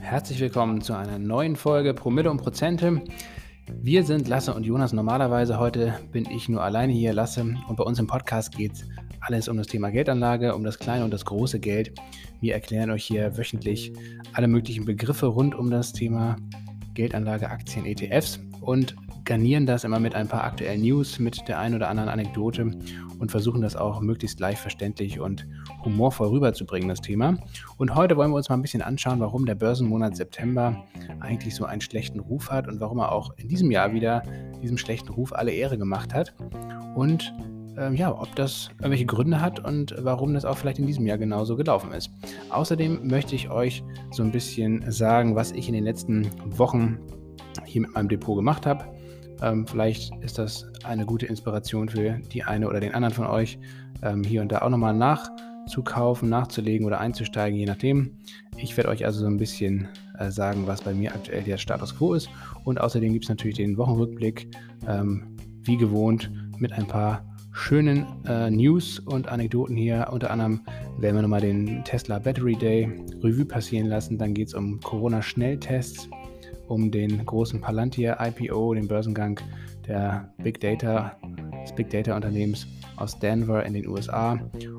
Herzlich willkommen zu einer neuen Folge Promille und Prozente. Wir sind Lasse und Jonas. Normalerweise heute bin ich nur alleine hier, Lasse. Und bei uns im Podcast geht es alles um das Thema Geldanlage, um das kleine und das große Geld. Wir erklären euch hier wöchentlich alle möglichen Begriffe rund um das Thema Geldanlage, Aktien, ETFs und garnieren das immer mit ein paar aktuellen News, mit der einen oder anderen Anekdote und versuchen das auch möglichst leicht verständlich und humorvoll rüberzubringen, das Thema. Und heute wollen wir uns mal ein bisschen anschauen, warum der Börsenmonat September eigentlich so einen schlechten Ruf hat und warum er auch in diesem Jahr wieder diesem schlechten Ruf alle Ehre gemacht hat. Und ähm, ja, ob das irgendwelche Gründe hat und warum das auch vielleicht in diesem Jahr genauso gelaufen ist. Außerdem möchte ich euch so ein bisschen sagen, was ich in den letzten Wochen hier mit meinem Depot gemacht habe. Ähm, vielleicht ist das eine gute Inspiration für die eine oder den anderen von euch, ähm, hier und da auch nochmal nachzukaufen, nachzulegen oder einzusteigen, je nachdem. Ich werde euch also so ein bisschen äh, sagen, was bei mir aktuell der Status quo ist. Und außerdem gibt es natürlich den Wochenrückblick, ähm, wie gewohnt, mit ein paar schönen äh, News und Anekdoten hier. Unter anderem werden wir nochmal den Tesla Battery Day Revue passieren lassen. Dann geht es um Corona-Schnelltests um den großen Palantir IPO, den Börsengang der Big Data, des Big Data Unternehmens aus Denver in den USA.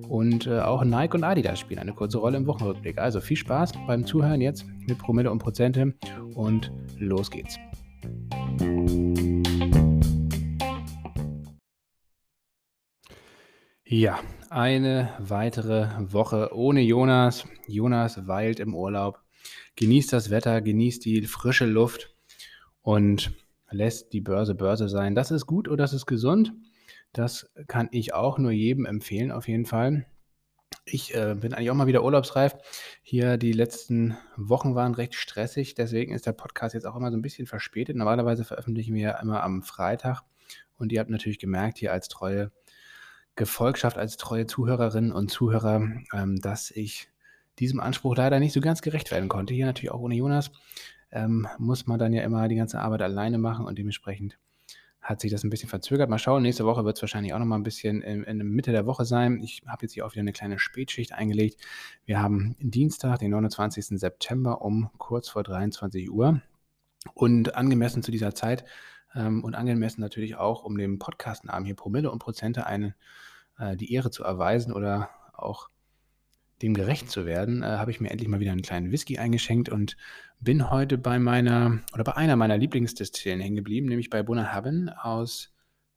Und äh, auch Nike und Adidas spielen eine kurze Rolle im Wochenrückblick. Also viel Spaß beim Zuhören jetzt mit Promille und Prozente und los geht's. Ja, eine weitere Woche ohne Jonas. Jonas weilt im Urlaub genießt das Wetter, genießt die frische Luft und lässt die Börse Börse sein. Das ist gut oder das ist gesund. Das kann ich auch nur jedem empfehlen, auf jeden Fall. Ich äh, bin eigentlich auch mal wieder urlaubsreif. Hier die letzten Wochen waren recht stressig, deswegen ist der Podcast jetzt auch immer so ein bisschen verspätet. Normalerweise veröffentlichen wir ja immer am Freitag und ihr habt natürlich gemerkt, hier als treue Gefolgschaft, als treue Zuhörerinnen und Zuhörer, ähm, dass ich diesem Anspruch leider nicht so ganz gerecht werden konnte. Hier natürlich auch ohne Jonas ähm, muss man dann ja immer die ganze Arbeit alleine machen und dementsprechend hat sich das ein bisschen verzögert. Mal schauen, nächste Woche wird es wahrscheinlich auch noch mal ein bisschen in, in der Mitte der Woche sein. Ich habe jetzt hier auch wieder eine kleine Spätschicht eingelegt. Wir haben Dienstag, den 29. September um kurz vor 23 Uhr. Und angemessen zu dieser Zeit ähm, und angemessen natürlich auch, um dem Podcastnamen hier Promille und Prozente eine, äh, die Ehre zu erweisen oder auch dem gerecht zu werden, äh, habe ich mir endlich mal wieder einen kleinen Whisky eingeschenkt und bin heute bei meiner oder bei einer meiner Lieblingsdestillen hängen geblieben, nämlich bei Bunnahabhain aus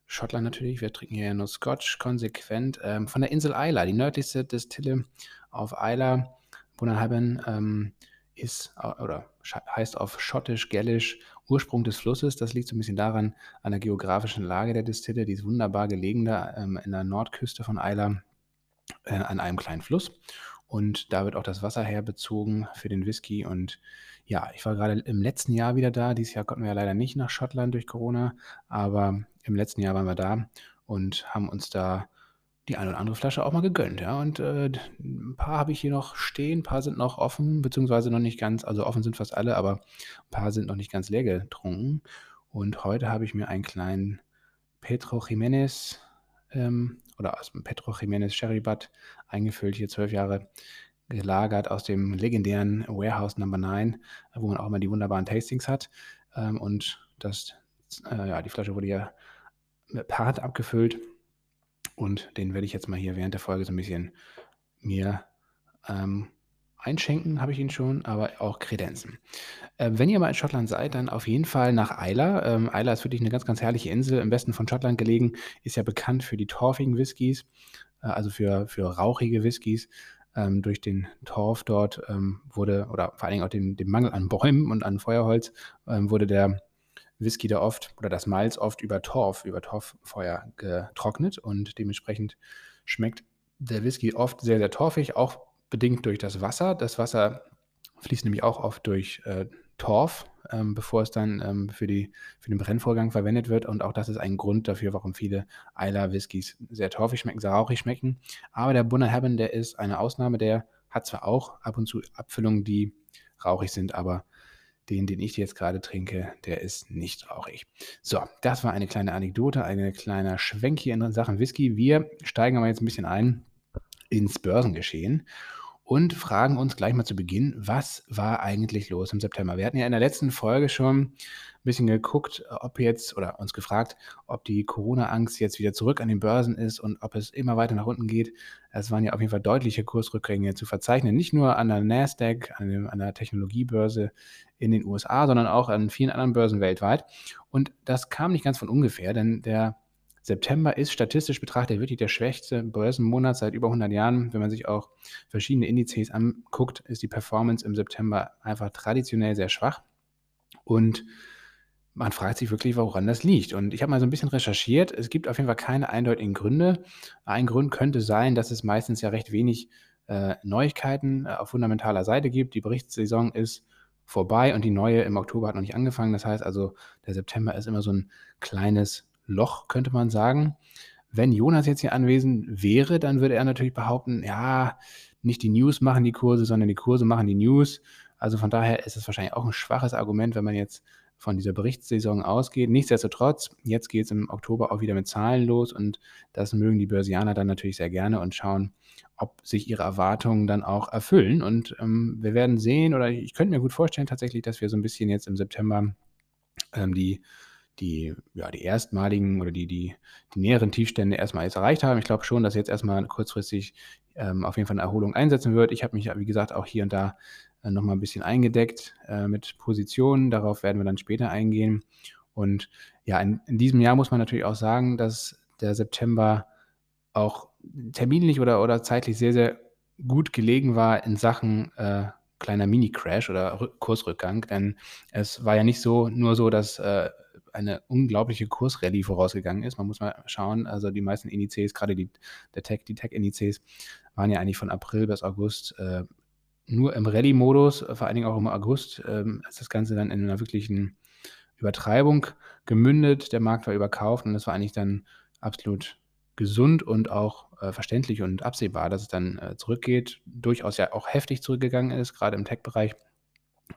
Schottland natürlich. Wir trinken hier nur Scotch konsequent ähm, von der Insel Isla, die nördlichste Destille auf Isla. Bunnahabhain ähm, ist oder heißt auf Schottisch, Gälisch Ursprung des Flusses. Das liegt so ein bisschen daran an der geografischen Lage der Destille. Die ist wunderbar gelegen da ähm, in der Nordküste von Isla äh, an einem kleinen Fluss. Und da wird auch das Wasser herbezogen für den Whisky. Und ja, ich war gerade im letzten Jahr wieder da. Dieses Jahr konnten wir ja leider nicht nach Schottland durch Corona, aber im letzten Jahr waren wir da und haben uns da die eine oder andere Flasche auch mal gegönnt. Ja. Und äh, ein paar habe ich hier noch stehen, ein paar sind noch offen, beziehungsweise noch nicht ganz, also offen sind fast alle, aber ein paar sind noch nicht ganz leer getrunken. Und heute habe ich mir einen kleinen Petro Jiménez ähm, oder aus dem Petro Jiménez Sherry Butt eingefüllt, hier zwölf Jahre gelagert aus dem legendären Warehouse Number 9, wo man auch immer die wunderbaren Tastings hat. Ähm, und das, äh, ja, die Flasche wurde ja per Hand abgefüllt. Und den werde ich jetzt mal hier während der Folge so ein bisschen mir ähm, einschenken, habe ich ihn schon, aber auch Kredenzen. Äh, wenn ihr mal in Schottland seid, dann auf jeden Fall nach Isla. Ähm, Isla ist wirklich eine ganz, ganz herrliche Insel im Westen von Schottland gelegen, ist ja bekannt für die torfigen Whiskys, äh, also für, für rauchige Whiskys. Ähm, durch den Torf dort ähm, wurde, oder vor allen Dingen auch den, den Mangel an Bäumen und an Feuerholz, ähm, wurde der Whisky da oft oder das Malz oft über Torf, über Torffeuer getrocknet und dementsprechend schmeckt der Whisky oft sehr, sehr torfig, auch bedingt durch das Wasser. Das Wasser fließt nämlich auch oft durch äh, Torf, ähm, bevor es dann ähm, für, die, für den Brennvorgang verwendet wird. Und auch das ist ein Grund dafür, warum viele Eiler Whiskys sehr torfig schmecken, sehr rauchig schmecken. Aber der Bunnahabhain, der ist eine Ausnahme. Der hat zwar auch ab und zu Abfüllungen, die rauchig sind, aber den, den ich jetzt gerade trinke, der ist nicht rauchig. So, das war eine kleine Anekdote, ein kleiner Schwenk hier in Sachen Whisky. Wir steigen aber jetzt ein bisschen ein ins Börsengeschehen und fragen uns gleich mal zu Beginn, was war eigentlich los im September? Wir hatten ja in der letzten Folge schon ein bisschen geguckt, ob jetzt oder uns gefragt, ob die Corona-Angst jetzt wieder zurück an den Börsen ist und ob es immer weiter nach unten geht. Es waren ja auf jeden Fall deutliche Kursrückgänge zu verzeichnen, nicht nur an der Nasdaq, an, dem, an der Technologiebörse in den USA, sondern auch an vielen anderen Börsen weltweit. Und das kam nicht ganz von ungefähr, denn der September ist statistisch betrachtet wirklich der schwächste Börsenmonat seit über 100 Jahren. Wenn man sich auch verschiedene Indizes anguckt, ist die Performance im September einfach traditionell sehr schwach. Und man fragt sich wirklich, woran das liegt. Und ich habe mal so ein bisschen recherchiert. Es gibt auf jeden Fall keine eindeutigen Gründe. Ein Grund könnte sein, dass es meistens ja recht wenig äh, Neuigkeiten äh, auf fundamentaler Seite gibt. Die Berichtssaison ist vorbei und die neue im Oktober hat noch nicht angefangen. Das heißt also, der September ist immer so ein kleines Loch, könnte man sagen. Wenn Jonas jetzt hier anwesend wäre, dann würde er natürlich behaupten, ja, nicht die News machen die Kurse, sondern die Kurse machen die News. Also von daher ist es wahrscheinlich auch ein schwaches Argument, wenn man jetzt von dieser Berichtssaison ausgeht. Nichtsdestotrotz, jetzt geht es im Oktober auch wieder mit Zahlen los und das mögen die Börsianer dann natürlich sehr gerne und schauen, ob sich ihre Erwartungen dann auch erfüllen. Und ähm, wir werden sehen, oder ich könnte mir gut vorstellen tatsächlich, dass wir so ein bisschen jetzt im September ähm, die die, ja, die erstmaligen oder die, die, die näheren Tiefstände erstmal jetzt erreicht haben. Ich glaube schon, dass jetzt erstmal kurzfristig ähm, auf jeden Fall eine Erholung einsetzen wird. Ich habe mich, wie gesagt, auch hier und da äh, nochmal ein bisschen eingedeckt äh, mit Positionen. Darauf werden wir dann später eingehen. Und ja, in, in, diesem Jahr muss man natürlich auch sagen, dass der September auch terminlich oder, oder zeitlich sehr, sehr gut gelegen war in Sachen äh, kleiner Mini-Crash oder Kursrückgang. Denn es war ja nicht so nur so, dass äh, eine unglaubliche Kursrallye vorausgegangen ist. Man muss mal schauen, also die meisten Indizes, gerade die, der Tech, die Tech-Indizes, waren ja eigentlich von April bis August äh, nur im Rallye-Modus, vor allen Dingen auch im August ähm, ist das Ganze dann in einer wirklichen Übertreibung gemündet. Der Markt war überkauft und das war eigentlich dann absolut gesund und auch äh, verständlich und absehbar, dass es dann äh, zurückgeht. Durchaus ja auch heftig zurückgegangen ist, gerade im Tech-Bereich.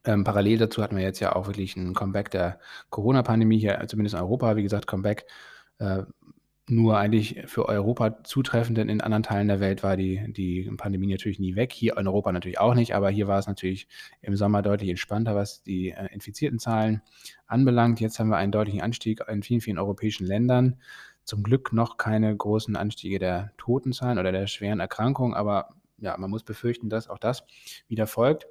Ähm, parallel dazu hatten wir jetzt ja auch wirklich ein Comeback der Corona-Pandemie hier, zumindest in Europa. Wie gesagt, Comeback äh, nur eigentlich für Europa zutreffend, denn in anderen Teilen der Welt war die, die Pandemie natürlich nie weg. Hier in Europa natürlich auch nicht, aber hier war es natürlich im Sommer deutlich entspannter, was die äh, infizierten Zahlen anbelangt. Jetzt haben wir einen deutlichen Anstieg in vielen, vielen europäischen Ländern. Zum Glück noch keine großen Anstiege der Totenzahlen oder der schweren Erkrankungen, aber ja, man muss befürchten, dass auch das wieder folgt.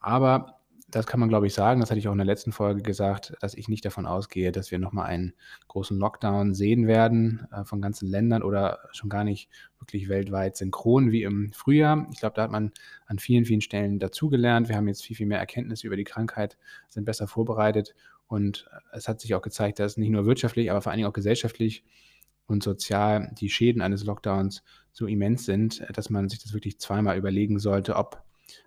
Aber das kann man, glaube ich, sagen. Das hatte ich auch in der letzten Folge gesagt, dass ich nicht davon ausgehe, dass wir nochmal einen großen Lockdown sehen werden äh, von ganzen Ländern oder schon gar nicht wirklich weltweit synchron wie im Frühjahr. Ich glaube, da hat man an vielen, vielen Stellen dazugelernt. Wir haben jetzt viel, viel mehr Erkenntnisse über die Krankheit, sind besser vorbereitet und es hat sich auch gezeigt, dass nicht nur wirtschaftlich, aber vor allen Dingen auch gesellschaftlich und sozial die Schäden eines Lockdowns so immens sind, dass man sich das wirklich zweimal überlegen sollte, ob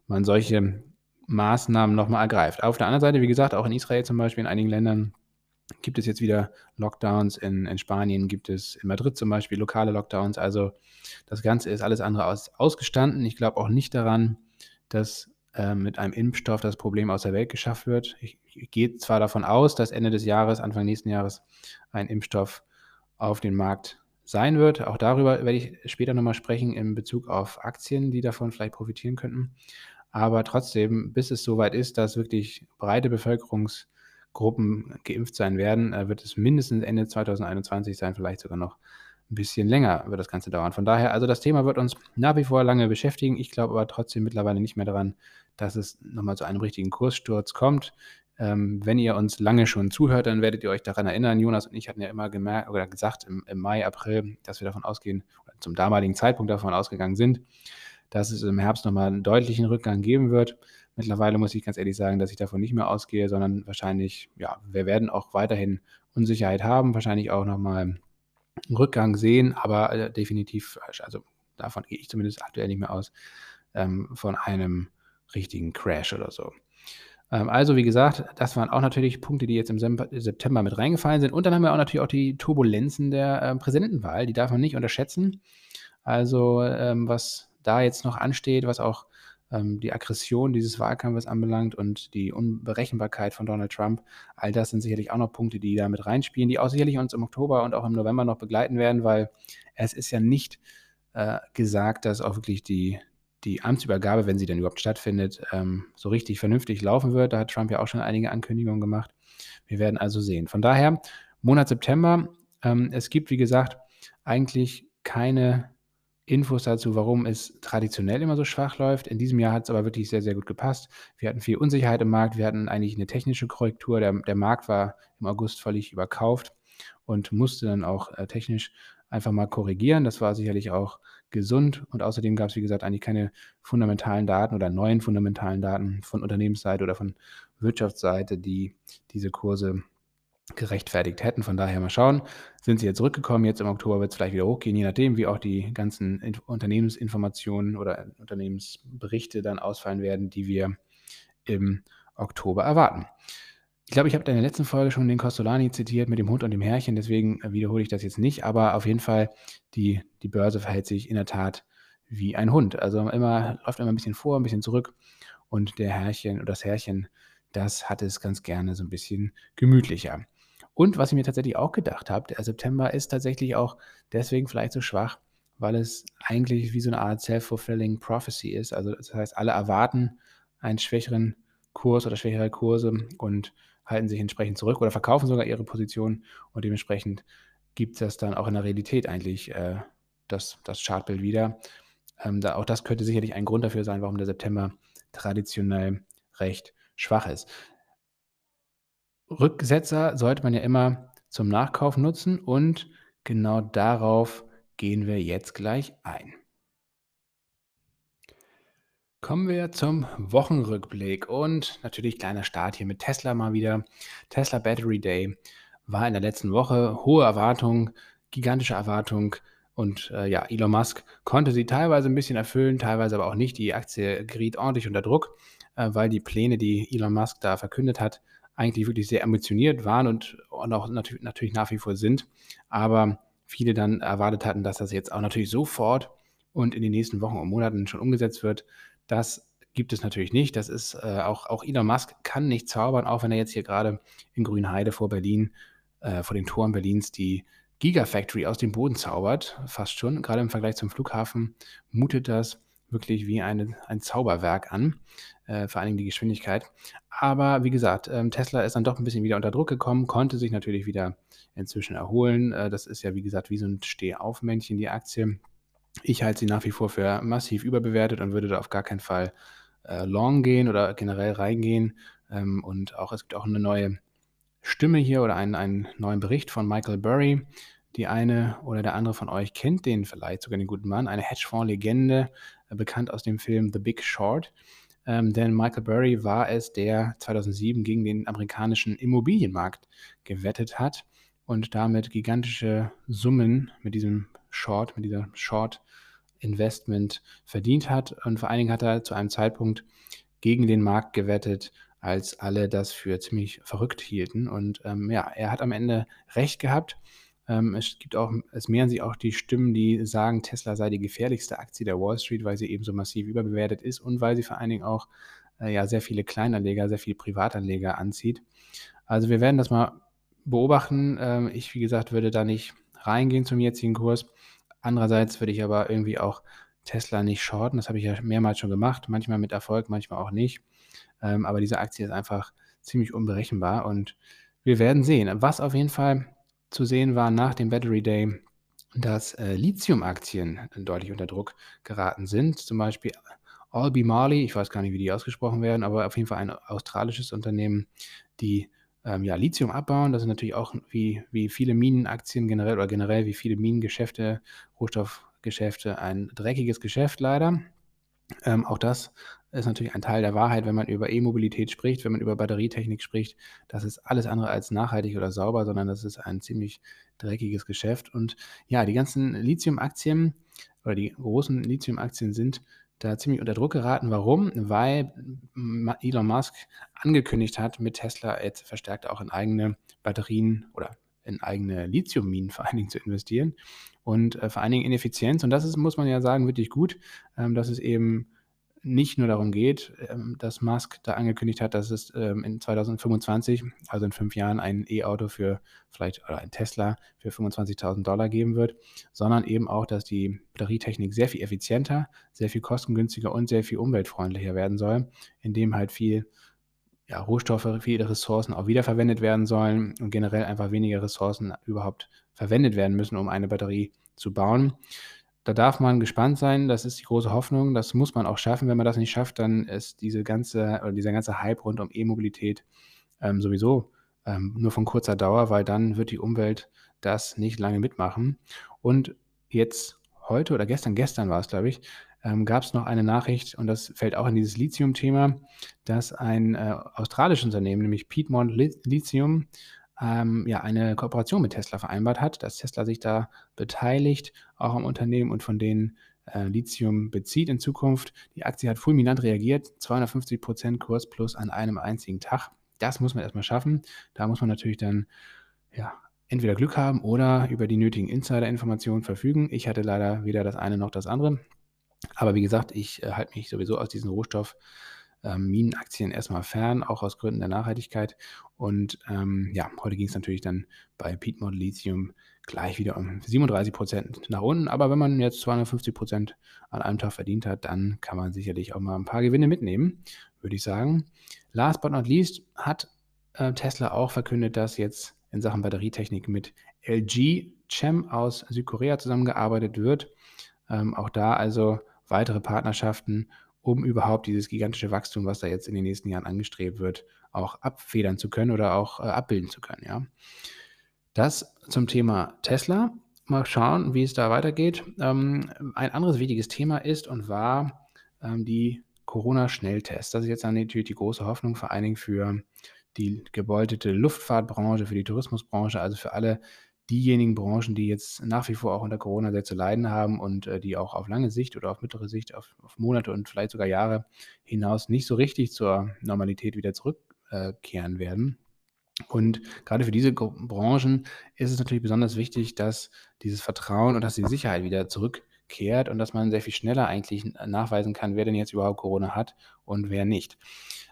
man solche Maßnahmen nochmal ergreift. Auf der anderen Seite, wie gesagt, auch in Israel zum Beispiel, in einigen Ländern gibt es jetzt wieder Lockdowns. In, in Spanien gibt es in Madrid zum Beispiel lokale Lockdowns. Also das Ganze ist alles andere als ausgestanden. Ich glaube auch nicht daran, dass äh, mit einem Impfstoff das Problem aus der Welt geschafft wird. Ich, ich gehe zwar davon aus, dass Ende des Jahres, Anfang nächsten Jahres ein Impfstoff auf den Markt sein wird. Auch darüber werde ich später nochmal sprechen in Bezug auf Aktien, die davon vielleicht profitieren könnten. Aber trotzdem, bis es soweit ist, dass wirklich breite Bevölkerungsgruppen geimpft sein werden, äh, wird es mindestens Ende 2021 sein, vielleicht sogar noch ein bisschen länger wird das Ganze dauern. Von daher, also das Thema wird uns nach wie vor lange beschäftigen. Ich glaube aber trotzdem mittlerweile nicht mehr daran, dass es nochmal zu einem richtigen Kurssturz kommt. Ähm, wenn ihr uns lange schon zuhört, dann werdet ihr euch daran erinnern. Jonas und ich hatten ja immer gemerkt oder gesagt im, im Mai, April, dass wir davon ausgehen, zum damaligen Zeitpunkt davon ausgegangen sind, dass es im Herbst nochmal einen deutlichen Rückgang geben wird. Mittlerweile muss ich ganz ehrlich sagen, dass ich davon nicht mehr ausgehe, sondern wahrscheinlich, ja, wir werden auch weiterhin Unsicherheit haben, wahrscheinlich auch nochmal einen Rückgang sehen, aber äh, definitiv, also davon gehe ich zumindest aktuell nicht mehr aus, ähm, von einem richtigen Crash oder so. Ähm, also, wie gesagt, das waren auch natürlich Punkte, die jetzt im September mit reingefallen sind. Und dann haben wir auch natürlich auch die Turbulenzen der äh, Präsidentenwahl, die darf man nicht unterschätzen. Also, ähm, was da jetzt noch ansteht, was auch ähm, die Aggression dieses Wahlkampfes anbelangt und die Unberechenbarkeit von Donald Trump, all das sind sicherlich auch noch Punkte, die da mit reinspielen, die auch sicherlich uns im Oktober und auch im November noch begleiten werden, weil es ist ja nicht äh, gesagt, dass auch wirklich die, die Amtsübergabe, wenn sie denn überhaupt stattfindet, ähm, so richtig vernünftig laufen wird. Da hat Trump ja auch schon einige Ankündigungen gemacht. Wir werden also sehen. Von daher, Monat September, ähm, es gibt, wie gesagt, eigentlich keine Infos dazu, warum es traditionell immer so schwach läuft. In diesem Jahr hat es aber wirklich sehr, sehr gut gepasst. Wir hatten viel Unsicherheit im Markt, wir hatten eigentlich eine technische Korrektur. Der, der Markt war im August völlig überkauft und musste dann auch äh, technisch einfach mal korrigieren. Das war sicherlich auch gesund und außerdem gab es, wie gesagt, eigentlich keine fundamentalen Daten oder neuen fundamentalen Daten von Unternehmensseite oder von Wirtschaftsseite, die diese Kurse gerechtfertigt hätten. Von daher mal schauen, sind sie jetzt zurückgekommen. Jetzt im Oktober wird es vielleicht wieder hochgehen, je nachdem, wie auch die ganzen Unternehmensinformationen oder Unternehmensberichte dann ausfallen werden, die wir im Oktober erwarten. Ich glaube, ich habe in der letzten Folge schon den Costolani zitiert mit dem Hund und dem Herrchen, deswegen wiederhole ich das jetzt nicht, aber auf jeden Fall, die, die Börse verhält sich in der Tat wie ein Hund. Also immer, läuft immer ein bisschen vor, ein bisschen zurück und der Herrchen oder das Herrchen, das hat es ganz gerne so ein bisschen gemütlicher. Und was ich mir tatsächlich auch gedacht habe, der September ist tatsächlich auch deswegen vielleicht so schwach, weil es eigentlich wie so eine Art self-fulfilling prophecy ist. Also das heißt, alle erwarten einen schwächeren Kurs oder schwächere Kurse und halten sich entsprechend zurück oder verkaufen sogar ihre Position und dementsprechend gibt es dann auch in der Realität eigentlich äh, das, das Chartbild wieder. Ähm, da, auch das könnte sicherlich ein Grund dafür sein, warum der September traditionell recht schwach ist. Rücksetzer sollte man ja immer zum Nachkauf nutzen und genau darauf gehen wir jetzt gleich ein. Kommen wir zum Wochenrückblick und natürlich kleiner Start hier mit Tesla mal wieder. Tesla Battery Day war in der letzten Woche hohe Erwartung, gigantische Erwartung und äh, ja, Elon Musk konnte sie teilweise ein bisschen erfüllen, teilweise aber auch nicht. Die Aktie geriet ordentlich unter Druck, äh, weil die Pläne, die Elon Musk da verkündet hat, eigentlich wirklich sehr ambitioniert waren und, und auch natürlich, natürlich nach wie vor sind. Aber viele dann erwartet hatten, dass das jetzt auch natürlich sofort und in den nächsten Wochen und Monaten schon umgesetzt wird. Das gibt es natürlich nicht. Das ist äh, auch, auch Elon Musk kann nicht zaubern, auch wenn er jetzt hier gerade in Grünheide vor Berlin, äh, vor den Toren Berlins, die Gigafactory aus dem Boden zaubert, fast schon. Gerade im Vergleich zum Flughafen mutet das wirklich wie eine, ein Zauberwerk an, äh, vor allen Dingen die Geschwindigkeit. Aber wie gesagt, ähm, Tesla ist dann doch ein bisschen wieder unter Druck gekommen, konnte sich natürlich wieder inzwischen erholen. Äh, das ist ja, wie gesagt, wie so ein Stehaufmännchen, die Aktie. Ich halte sie nach wie vor für massiv überbewertet und würde da auf gar keinen Fall äh, long gehen oder generell reingehen. Ähm, und auch es gibt auch eine neue Stimme hier oder einen, einen neuen Bericht von Michael Burry. Die eine oder der andere von euch kennt den vielleicht, sogar den guten Mann, eine Hedgefonds-Legende, äh, bekannt aus dem Film The Big Short. Ähm, denn Michael Burry war es, der 2007 gegen den amerikanischen Immobilienmarkt gewettet hat und damit gigantische Summen mit diesem Short, mit dieser Short Investment verdient hat. Und vor allen Dingen hat er zu einem Zeitpunkt gegen den Markt gewettet, als alle das für ziemlich verrückt hielten. Und ähm, ja, er hat am Ende recht gehabt. Ähm, es gibt auch, es mehren sich auch die Stimmen, die sagen, Tesla sei die gefährlichste Aktie der Wall Street, weil sie eben so massiv überbewertet ist und weil sie vor allen Dingen auch äh, ja, sehr viele Kleinanleger, sehr viele Privatanleger anzieht. Also wir werden das mal beobachten. Ähm, ich, wie gesagt, würde da nicht reingehen zum jetzigen Kurs. Andererseits würde ich aber irgendwie auch Tesla nicht shorten. Das habe ich ja mehrmals schon gemacht, manchmal mit Erfolg, manchmal auch nicht. Ähm, aber diese Aktie ist einfach ziemlich unberechenbar und wir werden sehen. Was auf jeden Fall zu sehen war nach dem Battery Day, dass äh, Lithium-Aktien deutlich unter Druck geraten sind. Zum Beispiel Albemarle, ich weiß gar nicht, wie die ausgesprochen werden, aber auf jeden Fall ein australisches Unternehmen, die ähm, ja, Lithium abbauen. Das ist natürlich auch wie, wie viele Minenaktien generell oder generell wie viele Minengeschäfte, Rohstoffgeschäfte ein dreckiges Geschäft leider. Ähm, auch das ist natürlich ein Teil der Wahrheit, wenn man über E-Mobilität spricht, wenn man über Batterietechnik spricht. Das ist alles andere als nachhaltig oder sauber, sondern das ist ein ziemlich dreckiges Geschäft. Und ja, die ganzen Lithium-Aktien oder die großen Lithium-Aktien sind da ziemlich unter Druck geraten. Warum? Weil Elon Musk angekündigt hat, mit Tesla jetzt verstärkt auch in eigene Batterien oder in eigene Lithiumminen vor allen Dingen zu investieren und äh, vor allen Dingen in Effizienz. Und das ist, muss man ja sagen, wirklich gut, ähm, dass es eben nicht nur darum geht, ähm, dass Musk da angekündigt hat, dass es ähm, in 2025, also in fünf Jahren, ein E-Auto für vielleicht oder ein Tesla für 25.000 Dollar geben wird, sondern eben auch, dass die Batterietechnik sehr viel effizienter, sehr viel kostengünstiger und sehr viel umweltfreundlicher werden soll, indem halt viel ja, Rohstoffe, viele Ressourcen auch wiederverwendet werden sollen und generell einfach weniger Ressourcen überhaupt verwendet werden müssen, um eine Batterie zu bauen. Da darf man gespannt sein, das ist die große Hoffnung, das muss man auch schaffen. Wenn man das nicht schafft, dann ist diese ganze oder dieser ganze Hype rund um E-Mobilität ähm, sowieso ähm, nur von kurzer Dauer, weil dann wird die Umwelt das nicht lange mitmachen. Und jetzt heute oder gestern, gestern war es, glaube ich, ähm, gab es noch eine Nachricht, und das fällt auch in dieses Lithium-Thema, dass ein äh, australisches Unternehmen, nämlich Piedmont Lithium, ähm, ja, eine Kooperation mit Tesla vereinbart hat, dass Tesla sich da beteiligt, auch am Unternehmen und von denen äh, Lithium bezieht in Zukunft. Die Aktie hat fulminant reagiert, 250 Prozent Kurs plus an einem einzigen Tag. Das muss man erstmal schaffen. Da muss man natürlich dann ja, entweder Glück haben oder über die nötigen Insider-Informationen verfügen. Ich hatte leider weder das eine noch das andere. Aber wie gesagt, ich äh, halte mich sowieso aus diesem Rohstoff ähm, Minenaktien erstmal fern, auch aus Gründen der Nachhaltigkeit. Und ähm, ja, heute ging es natürlich dann bei Piedmont Lithium gleich wieder um 37 Prozent nach unten. Aber wenn man jetzt 250 Prozent an einem Tag verdient hat, dann kann man sicherlich auch mal ein paar Gewinne mitnehmen, würde ich sagen. Last but not least hat äh, Tesla auch verkündet, dass jetzt in Sachen Batterietechnik mit LG Chem aus Südkorea zusammengearbeitet wird. Ähm, auch da also weitere Partnerschaften um überhaupt dieses gigantische Wachstum, was da jetzt in den nächsten Jahren angestrebt wird, auch abfedern zu können oder auch äh, abbilden zu können. Ja. Das zum Thema Tesla. Mal schauen, wie es da weitergeht. Ähm, ein anderes wichtiges Thema ist und war ähm, die Corona-Schnelltests. Das ist jetzt natürlich die große Hoffnung, vor allen Dingen für die gebeutete Luftfahrtbranche, für die Tourismusbranche, also für alle diejenigen Branchen, die jetzt nach wie vor auch unter Corona sehr zu leiden haben und äh, die auch auf lange Sicht oder auf mittlere Sicht, auf, auf, Monate und vielleicht sogar Jahre hinaus nicht so richtig zur Normalität wieder zurückkehren äh, werden. Und gerade für diese Branchen ist es natürlich besonders wichtig, dass dieses Vertrauen und dass die Sicherheit wieder zurückkehrt und dass man sehr viel schneller eigentlich nachweisen kann, wer denn jetzt überhaupt Corona hat und wer nicht.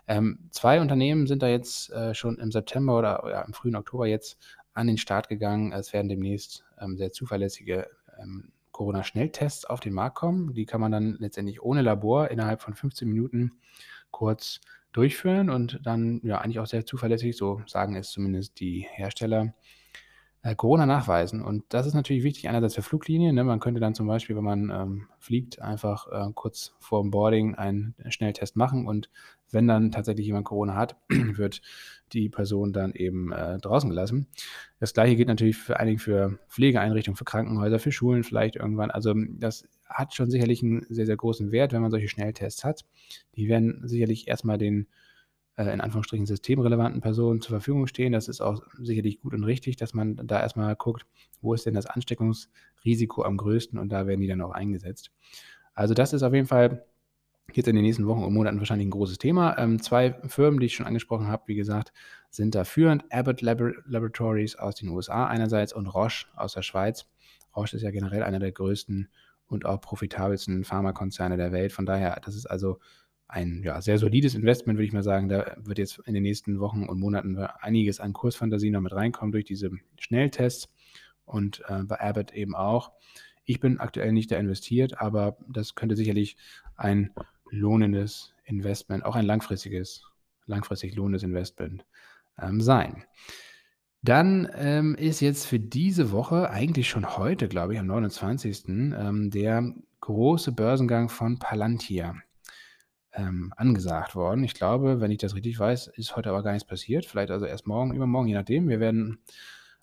Ähm, zwei Unternehmen sind da jetzt äh, schon im September oder ja, im frühen Oktober jetzt an den Start gegangen. Es werden demnächst ähm, sehr zuverlässige ähm, Corona-Schnelltests auf den Markt kommen. Die kann man dann letztendlich ohne Labor innerhalb von 15 Minuten kurz durchführen und dann ja eigentlich auch sehr zuverlässig, so sagen es zumindest die Hersteller, äh, Corona nachweisen. Und das ist natürlich wichtig, einerseits für Fluglinien. Ne? Man könnte dann zum Beispiel, wenn man ähm, fliegt, einfach äh, kurz vor dem Boarding einen Schnelltest machen. Und wenn dann tatsächlich jemand Corona hat, wird die Person dann eben äh, draußen gelassen. Das gleiche gilt natürlich für einige für Pflegeeinrichtungen, für Krankenhäuser, für Schulen vielleicht irgendwann. Also das hat schon sicherlich einen sehr, sehr großen Wert, wenn man solche Schnelltests hat. Die werden sicherlich erstmal den in Anführungsstrichen systemrelevanten Personen zur Verfügung stehen. Das ist auch sicherlich gut und richtig, dass man da erstmal guckt, wo ist denn das Ansteckungsrisiko am größten und da werden die dann auch eingesetzt. Also das ist auf jeden Fall jetzt in den nächsten Wochen und Monaten wahrscheinlich ein großes Thema. Ähm, zwei Firmen, die ich schon angesprochen habe, wie gesagt, sind da führend. Abbott Labor Laboratories aus den USA einerseits und Roche aus der Schweiz. Roche ist ja generell einer der größten und auch profitabelsten Pharmakonzerne der Welt. Von daher, das ist also ein ja, sehr solides Investment, würde ich mal sagen. Da wird jetzt in den nächsten Wochen und Monaten einiges an Kursfantasie noch mit reinkommen durch diese Schnelltests und äh, bei Abbott eben auch. Ich bin aktuell nicht da investiert, aber das könnte sicherlich ein lohnendes Investment, auch ein langfristiges, langfristig lohnendes Investment ähm, sein. Dann ähm, ist jetzt für diese Woche, eigentlich schon heute, glaube ich, am 29. Ähm, der große Börsengang von Palantir ähm, angesagt worden. Ich glaube, wenn ich das richtig weiß, ist heute aber gar nichts passiert. Vielleicht also erst morgen, übermorgen, je nachdem. Wir werden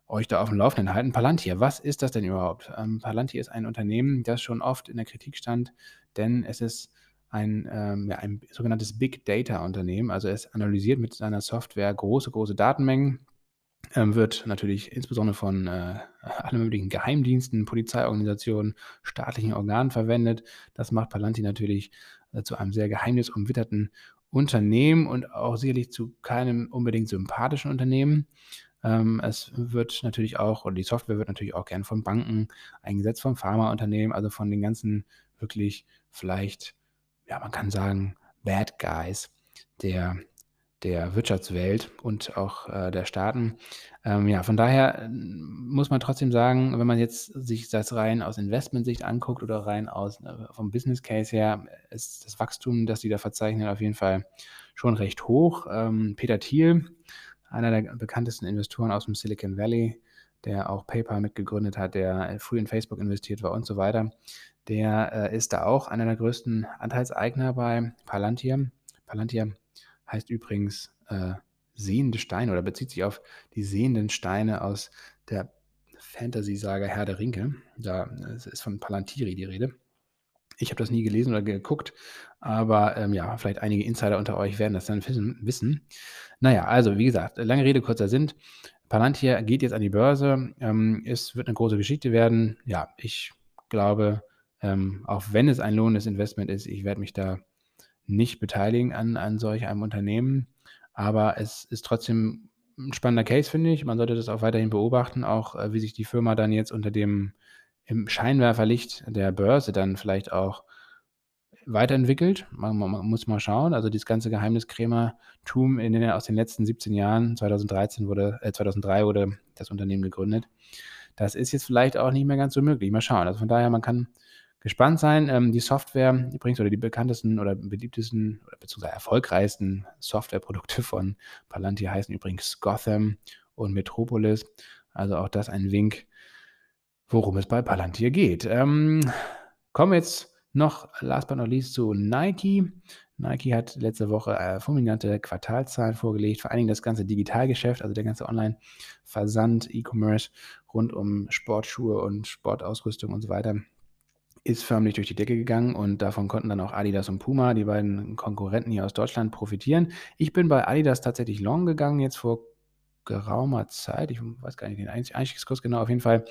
euch da auf dem Laufenden halten. Palantir, was ist das denn überhaupt? Ähm, Palantir ist ein Unternehmen, das schon oft in der Kritik stand, denn es ist ein, ähm, ja, ein sogenanntes Big Data Unternehmen. Also es analysiert mit seiner Software große, große Datenmengen, ähm, wird natürlich insbesondere von äh, allen möglichen Geheimdiensten, Polizeiorganisationen, staatlichen Organen verwendet. Das macht Palantir natürlich zu einem sehr geheimnisumwitterten Unternehmen und auch sicherlich zu keinem unbedingt sympathischen Unternehmen. Ähm, es wird natürlich auch, oder die Software wird natürlich auch gern von Banken eingesetzt, von Pharmaunternehmen, also von den ganzen wirklich vielleicht ja, man kann sagen, Bad Guys der, der Wirtschaftswelt und auch äh, der Staaten. Ähm, ja, von daher muss man trotzdem sagen, wenn man jetzt sich das rein aus Investmentsicht anguckt oder rein aus äh, vom Business Case her, ist das Wachstum, das die da verzeichnen, auf jeden Fall schon recht hoch. Ähm, Peter Thiel, einer der bekanntesten Investoren aus dem Silicon Valley, der auch PayPal mitgegründet hat, der früh in Facebook investiert war und so weiter, der äh, ist da auch einer der größten Anteilseigner bei Palantir. Palantir heißt übrigens äh, sehende Steine oder bezieht sich auf die sehenden Steine aus der Fantasy-Saga Herr der Ringe. Da ist von Palantiri die Rede. Ich habe das nie gelesen oder geguckt, aber ähm, ja, vielleicht einige Insider unter euch werden das dann wissen. Naja, also wie gesagt, lange Rede, kurzer Sinn. Palantir geht jetzt an die Börse. Ähm, es wird eine große Geschichte werden. Ja, ich glaube, ähm, auch wenn es ein lohnendes Investment ist, ich werde mich da nicht beteiligen an, an solch einem Unternehmen. Aber es ist trotzdem ein spannender Case, finde ich. Man sollte das auch weiterhin beobachten, auch äh, wie sich die Firma dann jetzt unter dem im Scheinwerferlicht der Börse dann vielleicht auch weiterentwickelt. Man, man, man muss mal schauen. Also dieses ganze Geheimniskrämertum in den, aus den letzten 17 Jahren, 2013 wurde, äh, 2003 wurde das Unternehmen gegründet. Das ist jetzt vielleicht auch nicht mehr ganz so möglich. Mal schauen. Also von daher, man kann gespannt sein. Ähm, die Software übrigens oder die bekanntesten oder beliebtesten oder beziehungsweise erfolgreichsten Softwareprodukte von Palantir heißen übrigens Gotham und Metropolis. Also auch das ein Wink, worum es bei Palantir geht. Ähm, kommen jetzt noch, last but not least, zu Nike. Nike hat letzte Woche äh, fulminante Quartalzahlen vorgelegt, vor allen Dingen das ganze Digitalgeschäft, also der ganze Online-Versand, E-Commerce rund um Sportschuhe und Sportausrüstung und so weiter ist förmlich durch die Decke gegangen und davon konnten dann auch Adidas und Puma, die beiden Konkurrenten hier aus Deutschland, profitieren. Ich bin bei Adidas tatsächlich long gegangen, jetzt vor geraumer Zeit. Ich weiß gar nicht den Einstiegskurs genau. Auf jeden Fall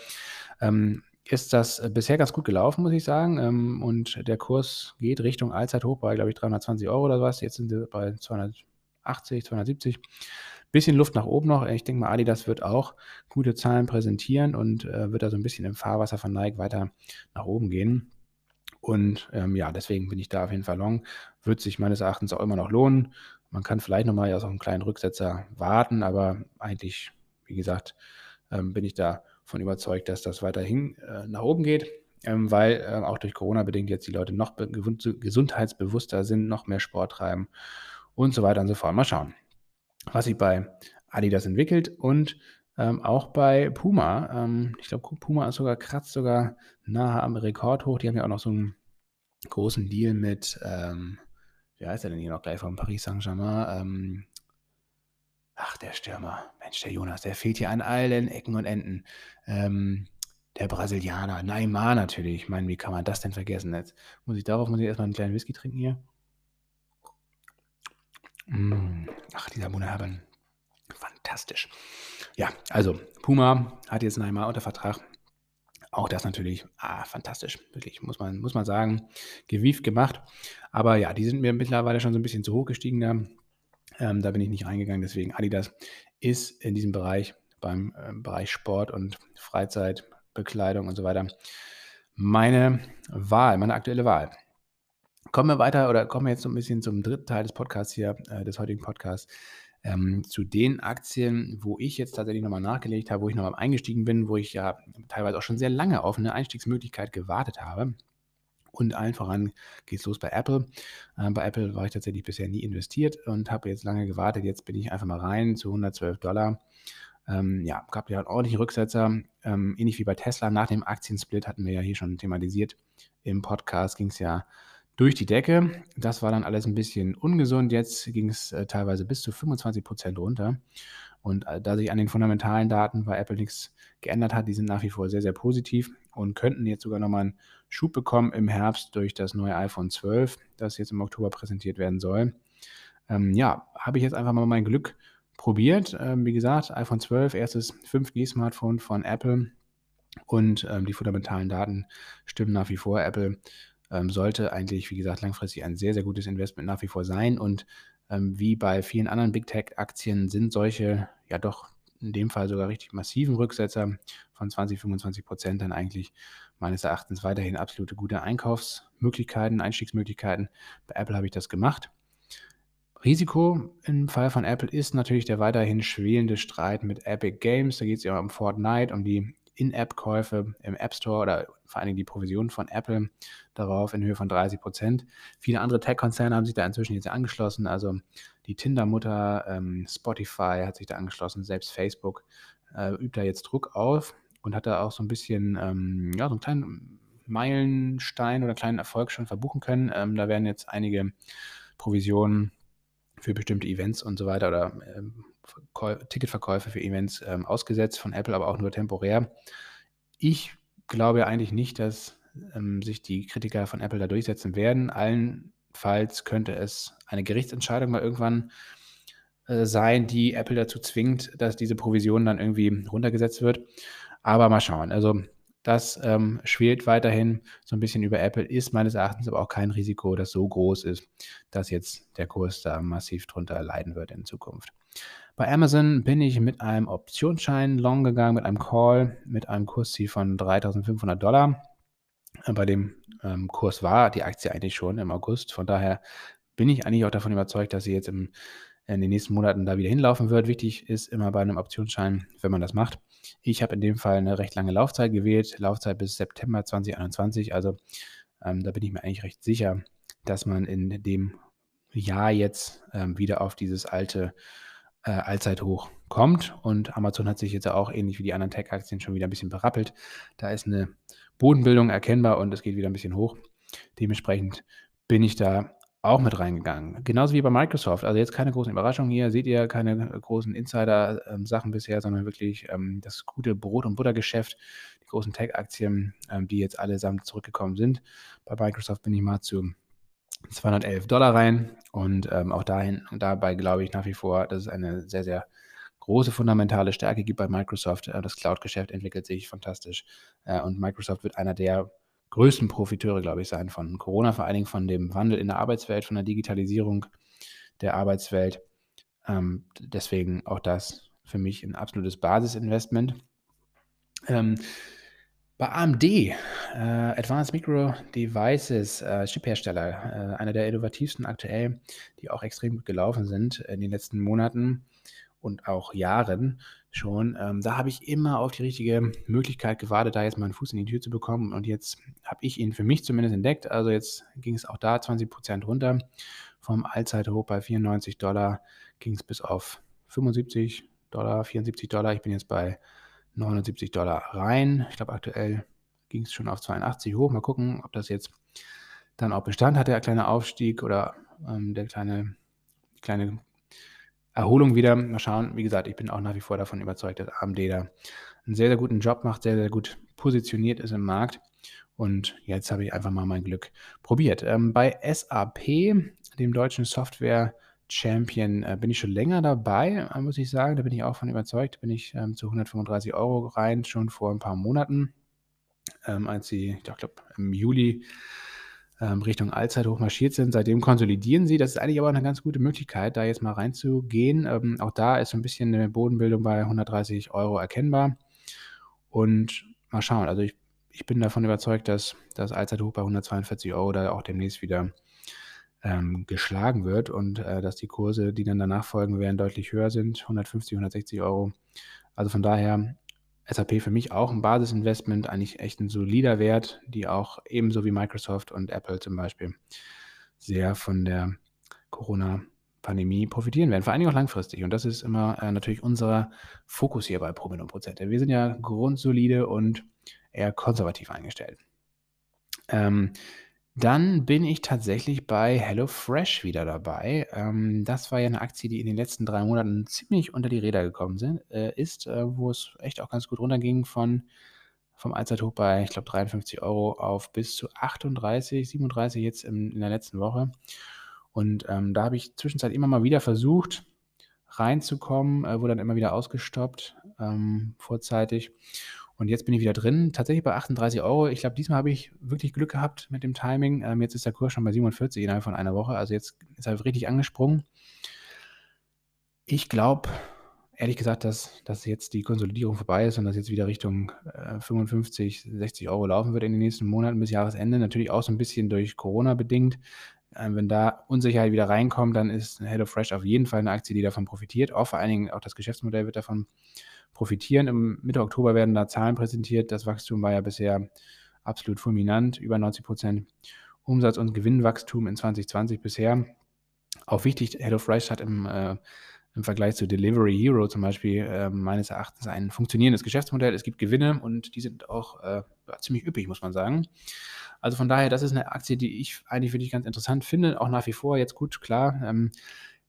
ähm, ist das bisher ganz gut gelaufen, muss ich sagen. Ähm, und der Kurs geht Richtung Allzeithoch bei, glaube ich, 320 Euro oder was. Jetzt sind wir bei 280, 270. Bisschen Luft nach oben noch. Ich denke mal, Adidas wird auch gute Zahlen präsentieren und äh, wird da so ein bisschen im Fahrwasser von Nike weiter nach oben gehen. Und ähm, ja, deswegen bin ich da auf jeden Fall long. Wird sich meines Erachtens auch immer noch lohnen. Man kann vielleicht nochmal aus einem kleinen Rücksetzer warten, aber eigentlich, wie gesagt, ähm, bin ich davon überzeugt, dass das weiterhin äh, nach oben geht, ähm, weil äh, auch durch Corona bedingt jetzt die Leute noch gesundheitsbewusster sind, noch mehr Sport treiben und so weiter und so fort. Mal schauen was sich bei Adidas entwickelt und ähm, auch bei Puma. Ähm, ich glaube, Puma ist sogar kratzt sogar nahe am Rekord hoch. Die haben ja auch noch so einen großen Deal mit, ähm, wie heißt er denn hier noch gleich von Paris Saint-Germain? Ähm, ach, der Stürmer. Mensch, der Jonas, der fehlt hier an allen Ecken und Enden. Ähm, der Brasilianer, Neymar natürlich. Ich meine, wie kann man das denn vergessen? Jetzt muss ich darauf muss ich erstmal einen kleinen Whisky trinken hier. Mm. Ach, dieser Monahaben. Fantastisch. Ja, also Puma hat jetzt einmal unter Vertrag. Auch das natürlich ah, fantastisch, wirklich, muss man, muss man sagen. Gewieft gemacht. Aber ja, die sind mir mittlerweile schon so ein bisschen zu hoch gestiegen. Da, ähm, da bin ich nicht reingegangen. Deswegen Adidas ist in diesem Bereich, beim äh, Bereich Sport und Freizeit, Bekleidung und so weiter, meine Wahl, meine aktuelle Wahl. Kommen wir weiter oder kommen wir jetzt so ein bisschen zum dritten Teil des Podcasts hier, äh, des heutigen Podcasts, ähm, zu den Aktien, wo ich jetzt tatsächlich nochmal nachgelegt habe, wo ich nochmal eingestiegen bin, wo ich ja teilweise auch schon sehr lange auf eine Einstiegsmöglichkeit gewartet habe. Und allen voran geht es los bei Apple. Äh, bei Apple war ich tatsächlich bisher nie investiert und habe jetzt lange gewartet. Jetzt bin ich einfach mal rein zu 112 Dollar. Ähm, ja, gab ja einen ordentlichen Rücksetzer. Ähm, ähnlich wie bei Tesla nach dem Aktiensplit hatten wir ja hier schon thematisiert. Im Podcast ging es ja durch die Decke. Das war dann alles ein bisschen ungesund. Jetzt ging es äh, teilweise bis zu 25 Prozent runter. Und äh, da sich an den fundamentalen Daten bei Apple nichts geändert hat, die sind nach wie vor sehr, sehr positiv und könnten jetzt sogar nochmal einen Schub bekommen im Herbst durch das neue iPhone 12, das jetzt im Oktober präsentiert werden soll. Ähm, ja, habe ich jetzt einfach mal mein Glück probiert. Ähm, wie gesagt, iPhone 12, erstes 5G-Smartphone von Apple. Und ähm, die fundamentalen Daten stimmen nach wie vor. Apple ähm, sollte eigentlich, wie gesagt, langfristig ein sehr, sehr gutes Investment nach wie vor sein. Und ähm, wie bei vielen anderen Big Tech-Aktien sind solche ja doch in dem Fall sogar richtig massiven Rücksetzer von 20, 25 Prozent dann eigentlich meines Erachtens weiterhin absolute gute Einkaufsmöglichkeiten, Einstiegsmöglichkeiten. Bei Apple habe ich das gemacht. Risiko im Fall von Apple ist natürlich der weiterhin schwelende Streit mit Epic Games. Da geht es ja um Fortnite, um die In-App-Käufe im App Store oder vor allen Dingen die Provision von Apple darauf in Höhe von 30 Prozent. Viele andere Tech-Konzerne haben sich da inzwischen jetzt angeschlossen. Also die Tinder-Mutter, ähm, Spotify hat sich da angeschlossen, selbst Facebook äh, übt da jetzt Druck auf und hat da auch so ein bisschen, ähm, ja, so einen kleinen Meilenstein oder kleinen Erfolg schon verbuchen können. Ähm, da werden jetzt einige Provisionen für bestimmte Events und so weiter oder ähm, Ticketverkäufe für Events ähm, ausgesetzt von Apple, aber auch nur temporär. Ich glaube eigentlich nicht, dass ähm, sich die Kritiker von Apple da durchsetzen werden. Allenfalls könnte es eine Gerichtsentscheidung mal irgendwann äh, sein, die Apple dazu zwingt, dass diese Provision dann irgendwie runtergesetzt wird. Aber mal schauen. Also das ähm, schwelt weiterhin so ein bisschen über Apple, ist meines Erachtens aber auch kein Risiko, das so groß ist, dass jetzt der Kurs da massiv drunter leiden wird in Zukunft. Bei Amazon bin ich mit einem Optionsschein long gegangen, mit einem Call, mit einem Kursziel von 3500 Dollar. Äh, bei dem ähm, Kurs war die Aktie eigentlich schon im August. Von daher bin ich eigentlich auch davon überzeugt, dass sie jetzt im, in den nächsten Monaten da wieder hinlaufen wird. Wichtig ist immer bei einem Optionsschein, wenn man das macht, ich habe in dem Fall eine recht lange Laufzeit gewählt, Laufzeit bis September 2021. Also ähm, da bin ich mir eigentlich recht sicher, dass man in dem Jahr jetzt ähm, wieder auf dieses alte äh, Allzeithoch kommt. Und Amazon hat sich jetzt auch ähnlich wie die anderen Tech-Aktien schon wieder ein bisschen berappelt. Da ist eine Bodenbildung erkennbar und es geht wieder ein bisschen hoch. Dementsprechend bin ich da auch mit reingegangen. Genauso wie bei Microsoft. Also jetzt keine großen Überraschungen hier, seht ihr keine großen Insider-Sachen bisher, sondern wirklich ähm, das gute Brot- und Buttergeschäft, die großen Tech-Aktien, ähm, die jetzt allesamt zurückgekommen sind. Bei Microsoft bin ich mal zu 211 Dollar rein und ähm, auch dahin, dabei glaube ich nach wie vor, dass es eine sehr, sehr große fundamentale Stärke gibt bei Microsoft. Äh, das Cloud-Geschäft entwickelt sich fantastisch äh, und Microsoft wird einer der größten Profiteure, glaube ich, sein von Corona, vor allen Dingen von dem Wandel in der Arbeitswelt, von der Digitalisierung der Arbeitswelt. Ähm, deswegen auch das für mich ein absolutes Basisinvestment. Ähm, bei AMD, äh, Advanced Micro Devices, äh, Chiphersteller, äh, einer der innovativsten aktuell, die auch extrem gut gelaufen sind in den letzten Monaten und auch Jahren schon. Ähm, da habe ich immer auf die richtige Möglichkeit gewartet, da jetzt mal einen Fuß in die Tür zu bekommen. Und jetzt habe ich ihn für mich zumindest entdeckt. Also jetzt ging es auch da 20% runter. Vom Allzeithoch bei 94 Dollar ging es bis auf 75 Dollar, 74 Dollar. Ich bin jetzt bei 79 Dollar rein. Ich glaube, aktuell ging es schon auf 82 hoch. Mal gucken, ob das jetzt dann auch Bestand hat, der kleine Aufstieg oder ähm, der kleine, kleine Erholung wieder. Mal schauen. Wie gesagt, ich bin auch nach wie vor davon überzeugt, dass AMD da einen sehr, sehr guten Job macht, sehr, sehr gut positioniert ist im Markt. Und jetzt habe ich einfach mal mein Glück probiert. Ähm, bei SAP, dem deutschen Software Champion, äh, bin ich schon länger dabei, muss ich sagen. Da bin ich auch von überzeugt. Bin ich ähm, zu 135 Euro rein, schon vor ein paar Monaten, ähm, als sie, ich glaube, im Juli ähm, Richtung Allzeithoch marschiert sind. Seitdem konsolidieren sie. Das ist eigentlich aber eine ganz gute Möglichkeit, da jetzt mal reinzugehen. Ähm, auch da ist so ein bisschen eine Bodenbildung bei 130 Euro erkennbar. Und mal schauen. Also ich, ich bin davon überzeugt, dass das Allzeithoch bei 142 Euro da auch demnächst wieder ähm, geschlagen wird und äh, dass die Kurse, die dann danach folgen werden, deutlich höher sind. 150, 160 Euro. Also von daher SAP für mich auch ein Basisinvestment, eigentlich echt ein solider Wert, die auch ebenso wie Microsoft und Apple zum Beispiel sehr von der Corona-Pandemie profitieren werden, vor allen Dingen auch langfristig. Und das ist immer äh, natürlich unser Fokus hier bei Promille und Prozente. Wir sind ja grundsolide und eher konservativ eingestellt. Ähm, dann bin ich tatsächlich bei HelloFresh wieder dabei. Ähm, das war ja eine Aktie, die in den letzten drei Monaten ziemlich unter die Räder gekommen sind, äh, ist, äh, wo es echt auch ganz gut runterging von vom Allzeithoch bei, ich glaube, 53 Euro auf bis zu 38, 37 jetzt in, in der letzten Woche. Und ähm, da habe ich zwischenzeit immer mal wieder versucht reinzukommen, äh, wurde dann immer wieder ausgestoppt ähm, vorzeitig. Und jetzt bin ich wieder drin, tatsächlich bei 38 Euro. Ich glaube, diesmal habe ich wirklich Glück gehabt mit dem Timing. Ähm, jetzt ist der Kurs schon bei 47 innerhalb von einer Woche. Also jetzt ist er richtig angesprungen. Ich glaube ehrlich gesagt, dass, dass jetzt die Konsolidierung vorbei ist und dass jetzt wieder Richtung äh, 55, 60 Euro laufen wird in den nächsten Monaten bis Jahresende. Natürlich auch so ein bisschen durch Corona bedingt. Ähm, wenn da Unsicherheit wieder reinkommt, dann ist HelloFresh auf jeden Fall eine Aktie, die davon profitiert. Auch vor allen Dingen auch das Geschäftsmodell wird davon profitieren. Im Mitte Oktober werden da Zahlen präsentiert. Das Wachstum war ja bisher absolut fulminant, über 90 Prozent Umsatz- und Gewinnwachstum in 2020 bisher. Auch wichtig, HelloFresh hat im, äh, im Vergleich zu Delivery Hero zum Beispiel äh, meines Erachtens ein funktionierendes Geschäftsmodell. Es gibt Gewinne und die sind auch äh, ziemlich üppig, muss man sagen. Also von daher, das ist eine Aktie, die ich eigentlich wirklich ganz interessant finde, auch nach wie vor. Jetzt gut, klar, ähm,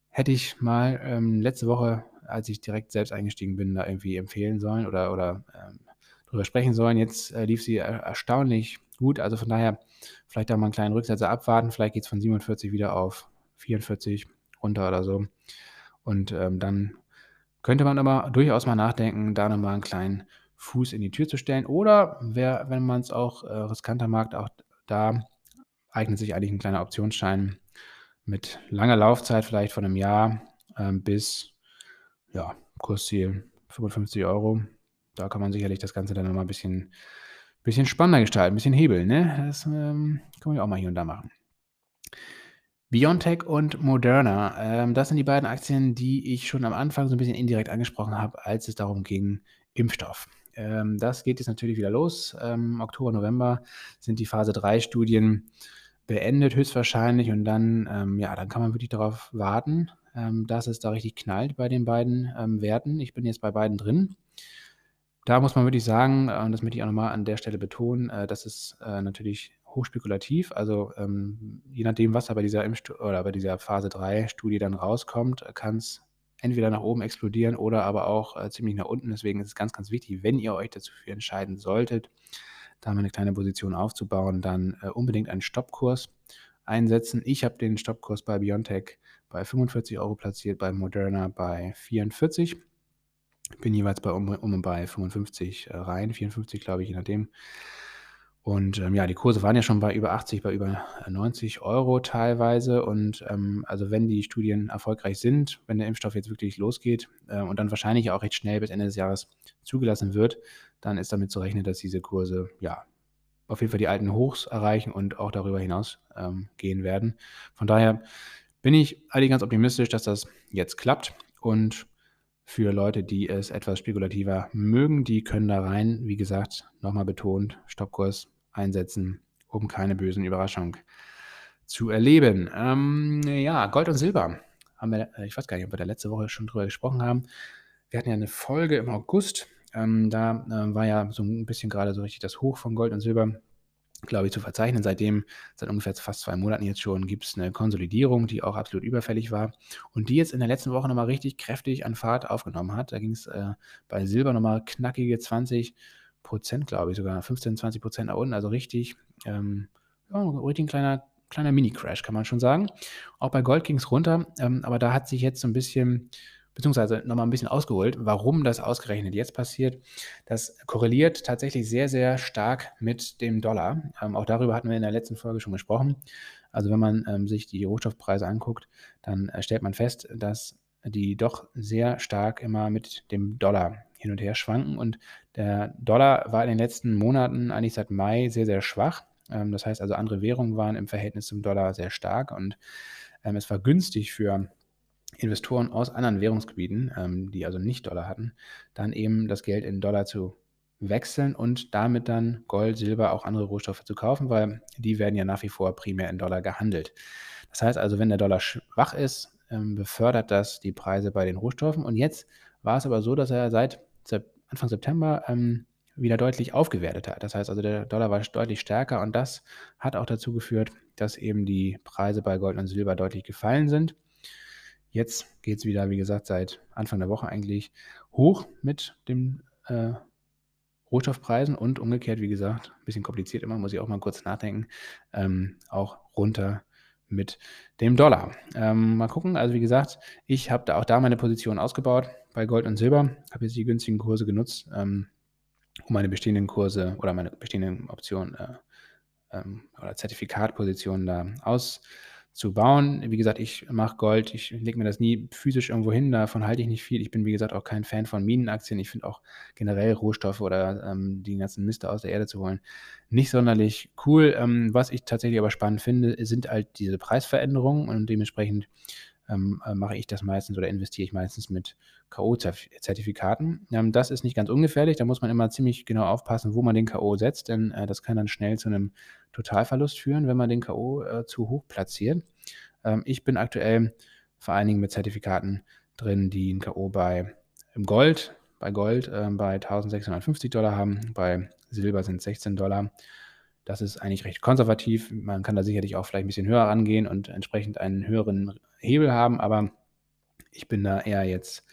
hätte ich mal ähm, letzte Woche, als ich direkt selbst eingestiegen bin, da irgendwie empfehlen sollen oder, oder ähm, drüber sprechen sollen. Jetzt äh, lief sie erstaunlich gut. Also von daher vielleicht da mal einen kleinen Rücksetzer abwarten. Vielleicht geht es von 47 wieder auf 44 runter oder so. Und ähm, dann könnte man aber durchaus mal nachdenken, da nochmal einen kleinen Fuß in die Tür zu stellen. Oder wer, wenn man es auch äh, riskanter mag, auch da eignet sich eigentlich ein kleiner Optionsschein mit langer Laufzeit, vielleicht von einem Jahr ähm, bis ja, Kursziel 55 Euro. Da kann man sicherlich das Ganze dann nochmal ein bisschen, bisschen spannender gestalten, ein bisschen hebeln. Ne? Das ähm, kann man ja auch mal hier und da machen. BioNTech und Moderna, ähm, das sind die beiden Aktien, die ich schon am Anfang so ein bisschen indirekt angesprochen habe, als es darum ging, Impfstoff. Ähm, das geht jetzt natürlich wieder los. Ähm, Oktober, November sind die Phase 3 Studien beendet höchstwahrscheinlich und dann, ähm, ja, dann kann man wirklich darauf warten, ähm, dass es da richtig knallt bei den beiden ähm, Werten. Ich bin jetzt bei beiden drin. Da muss man wirklich sagen, äh, und das möchte ich auch nochmal an der Stelle betonen, äh, das ist äh, natürlich hochspekulativ. Also ähm, je nachdem, was da bei dieser, Impfstu oder bei dieser Phase 3 Studie dann rauskommt, kann es entweder nach oben explodieren oder aber auch äh, ziemlich nach unten. Deswegen ist es ganz, ganz wichtig, wenn ihr euch dazu entscheiden solltet, da mal eine kleine Position aufzubauen, dann äh, unbedingt einen Stoppkurs einsetzen. Ich habe den Stoppkurs bei Biontech bei 45 Euro platziert, bei Moderna bei 44. Bin jeweils bei um, um bei 55 äh, rein, 54 glaube ich, je nachdem. Und ähm, ja, die Kurse waren ja schon bei über 80, bei über 90 Euro teilweise. Und ähm, also wenn die Studien erfolgreich sind, wenn der Impfstoff jetzt wirklich losgeht äh, und dann wahrscheinlich auch recht schnell bis Ende des Jahres zugelassen wird, dann ist damit zu rechnen, dass diese Kurse ja auf jeden Fall die alten Hochs erreichen und auch darüber hinaus ähm, gehen werden. Von daher bin ich eigentlich ganz optimistisch, dass das jetzt klappt. Und für Leute, die es etwas spekulativer mögen, die können da rein, wie gesagt, nochmal betont, Stoppkurs einsetzen, um keine bösen Überraschungen zu erleben. Ähm, ja, Gold und Silber haben wir, äh, ich weiß gar nicht, ob wir da letzte Woche schon drüber gesprochen haben. Wir hatten ja eine Folge im August. Ähm, da äh, war ja so ein bisschen gerade so richtig das Hoch von Gold und Silber glaube ich, zu verzeichnen. Seitdem, seit ungefähr fast zwei Monaten jetzt schon, gibt es eine Konsolidierung, die auch absolut überfällig war und die jetzt in der letzten Woche nochmal richtig kräftig an Fahrt aufgenommen hat. Da ging es äh, bei Silber nochmal knackige 20 Prozent, glaube ich, sogar 15, 20 Prozent nach unten. Also richtig, ähm, ja, richtig ein kleiner, kleiner Mini-Crash, kann man schon sagen. Auch bei Gold ging es runter, ähm, aber da hat sich jetzt so ein bisschen beziehungsweise nochmal ein bisschen ausgeholt, warum das ausgerechnet jetzt passiert. Das korreliert tatsächlich sehr, sehr stark mit dem Dollar. Ähm, auch darüber hatten wir in der letzten Folge schon gesprochen. Also wenn man ähm, sich die Rohstoffpreise anguckt, dann äh, stellt man fest, dass die doch sehr stark immer mit dem Dollar hin und her schwanken. Und der Dollar war in den letzten Monaten, eigentlich seit Mai, sehr, sehr schwach. Ähm, das heißt also, andere Währungen waren im Verhältnis zum Dollar sehr stark und ähm, es war günstig für Investoren aus anderen Währungsgebieten, ähm, die also nicht Dollar hatten, dann eben das Geld in Dollar zu wechseln und damit dann Gold, Silber, auch andere Rohstoffe zu kaufen, weil die werden ja nach wie vor primär in Dollar gehandelt. Das heißt also, wenn der Dollar schwach ist, ähm, befördert das die Preise bei den Rohstoffen. Und jetzt war es aber so, dass er seit Anfang September ähm, wieder deutlich aufgewertet hat. Das heißt also, der Dollar war deutlich stärker und das hat auch dazu geführt, dass eben die Preise bei Gold und Silber deutlich gefallen sind. Jetzt geht es wieder, wie gesagt, seit Anfang der Woche eigentlich hoch mit den äh, Rohstoffpreisen und umgekehrt, wie gesagt, ein bisschen kompliziert immer, muss ich auch mal kurz nachdenken, ähm, auch runter mit dem Dollar. Ähm, mal gucken, also wie gesagt, ich habe da auch da meine Position ausgebaut bei Gold und Silber, habe jetzt die günstigen Kurse genutzt, ähm, um meine bestehenden Kurse oder meine bestehenden Optionen äh, ähm, oder Zertifikatpositionen da auszuprobieren zu bauen. Wie gesagt, ich mache Gold, ich lege mir das nie physisch irgendwo hin, davon halte ich nicht viel. Ich bin, wie gesagt, auch kein Fan von Minenaktien. Ich finde auch generell Rohstoffe oder ähm, die ganzen Miste aus der Erde zu holen nicht sonderlich cool. Ähm, was ich tatsächlich aber spannend finde, sind halt diese Preisveränderungen und dementsprechend ähm, äh, mache ich das meistens oder investiere ich meistens mit K.O.-Zertifikaten. Ähm, das ist nicht ganz ungefährlich, da muss man immer ziemlich genau aufpassen, wo man den K.O. setzt, denn äh, das kann dann schnell zu einem Totalverlust führen, wenn man den K.O. Äh, zu hoch platziert. Ähm, ich bin aktuell vor allen Dingen mit Zertifikaten drin, die ein K.O. bei im Gold, bei Gold äh, bei 1650 Dollar haben, bei Silber sind 16 Dollar. Das ist eigentlich recht konservativ. Man kann da sicherlich auch vielleicht ein bisschen höher rangehen und entsprechend einen höheren Hebel haben, aber ich bin da eher jetzt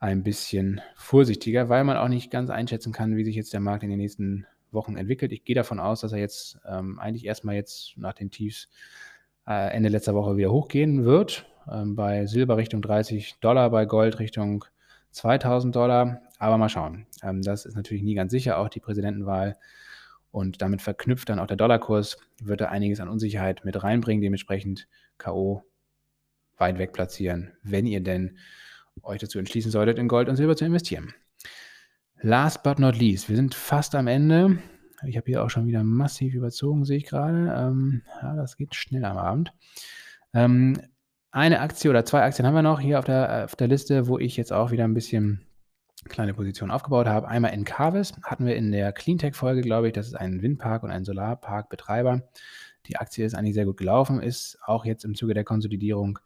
ein bisschen vorsichtiger, weil man auch nicht ganz einschätzen kann, wie sich jetzt der Markt in den nächsten Wochen entwickelt. Ich gehe davon aus, dass er jetzt ähm, eigentlich erstmal jetzt nach den Tiefs äh, Ende letzter Woche wieder hochgehen wird. Ähm, bei Silber Richtung 30 Dollar, bei Gold Richtung 2000 Dollar. Aber mal schauen. Ähm, das ist natürlich nie ganz sicher. Auch die Präsidentenwahl und damit verknüpft dann auch der Dollarkurs, wird er einiges an Unsicherheit mit reinbringen. Dementsprechend K.O. weit weg platzieren, wenn ihr denn euch dazu entschließen solltet, in Gold und Silber zu investieren. Last but not least, wir sind fast am Ende. Ich habe hier auch schon wieder massiv überzogen, sehe ich gerade. Ähm, ja, das geht schnell am Abend. Ähm, eine Aktie oder zwei Aktien haben wir noch hier auf der, auf der Liste, wo ich jetzt auch wieder ein bisschen kleine Position aufgebaut habe. Einmal in Carvis hatten wir in der Cleantech-Folge, glaube ich, das ist ein Windpark und ein Solarparkbetreiber. Die Aktie ist eigentlich sehr gut gelaufen, ist auch jetzt im Zuge der Konsolidierung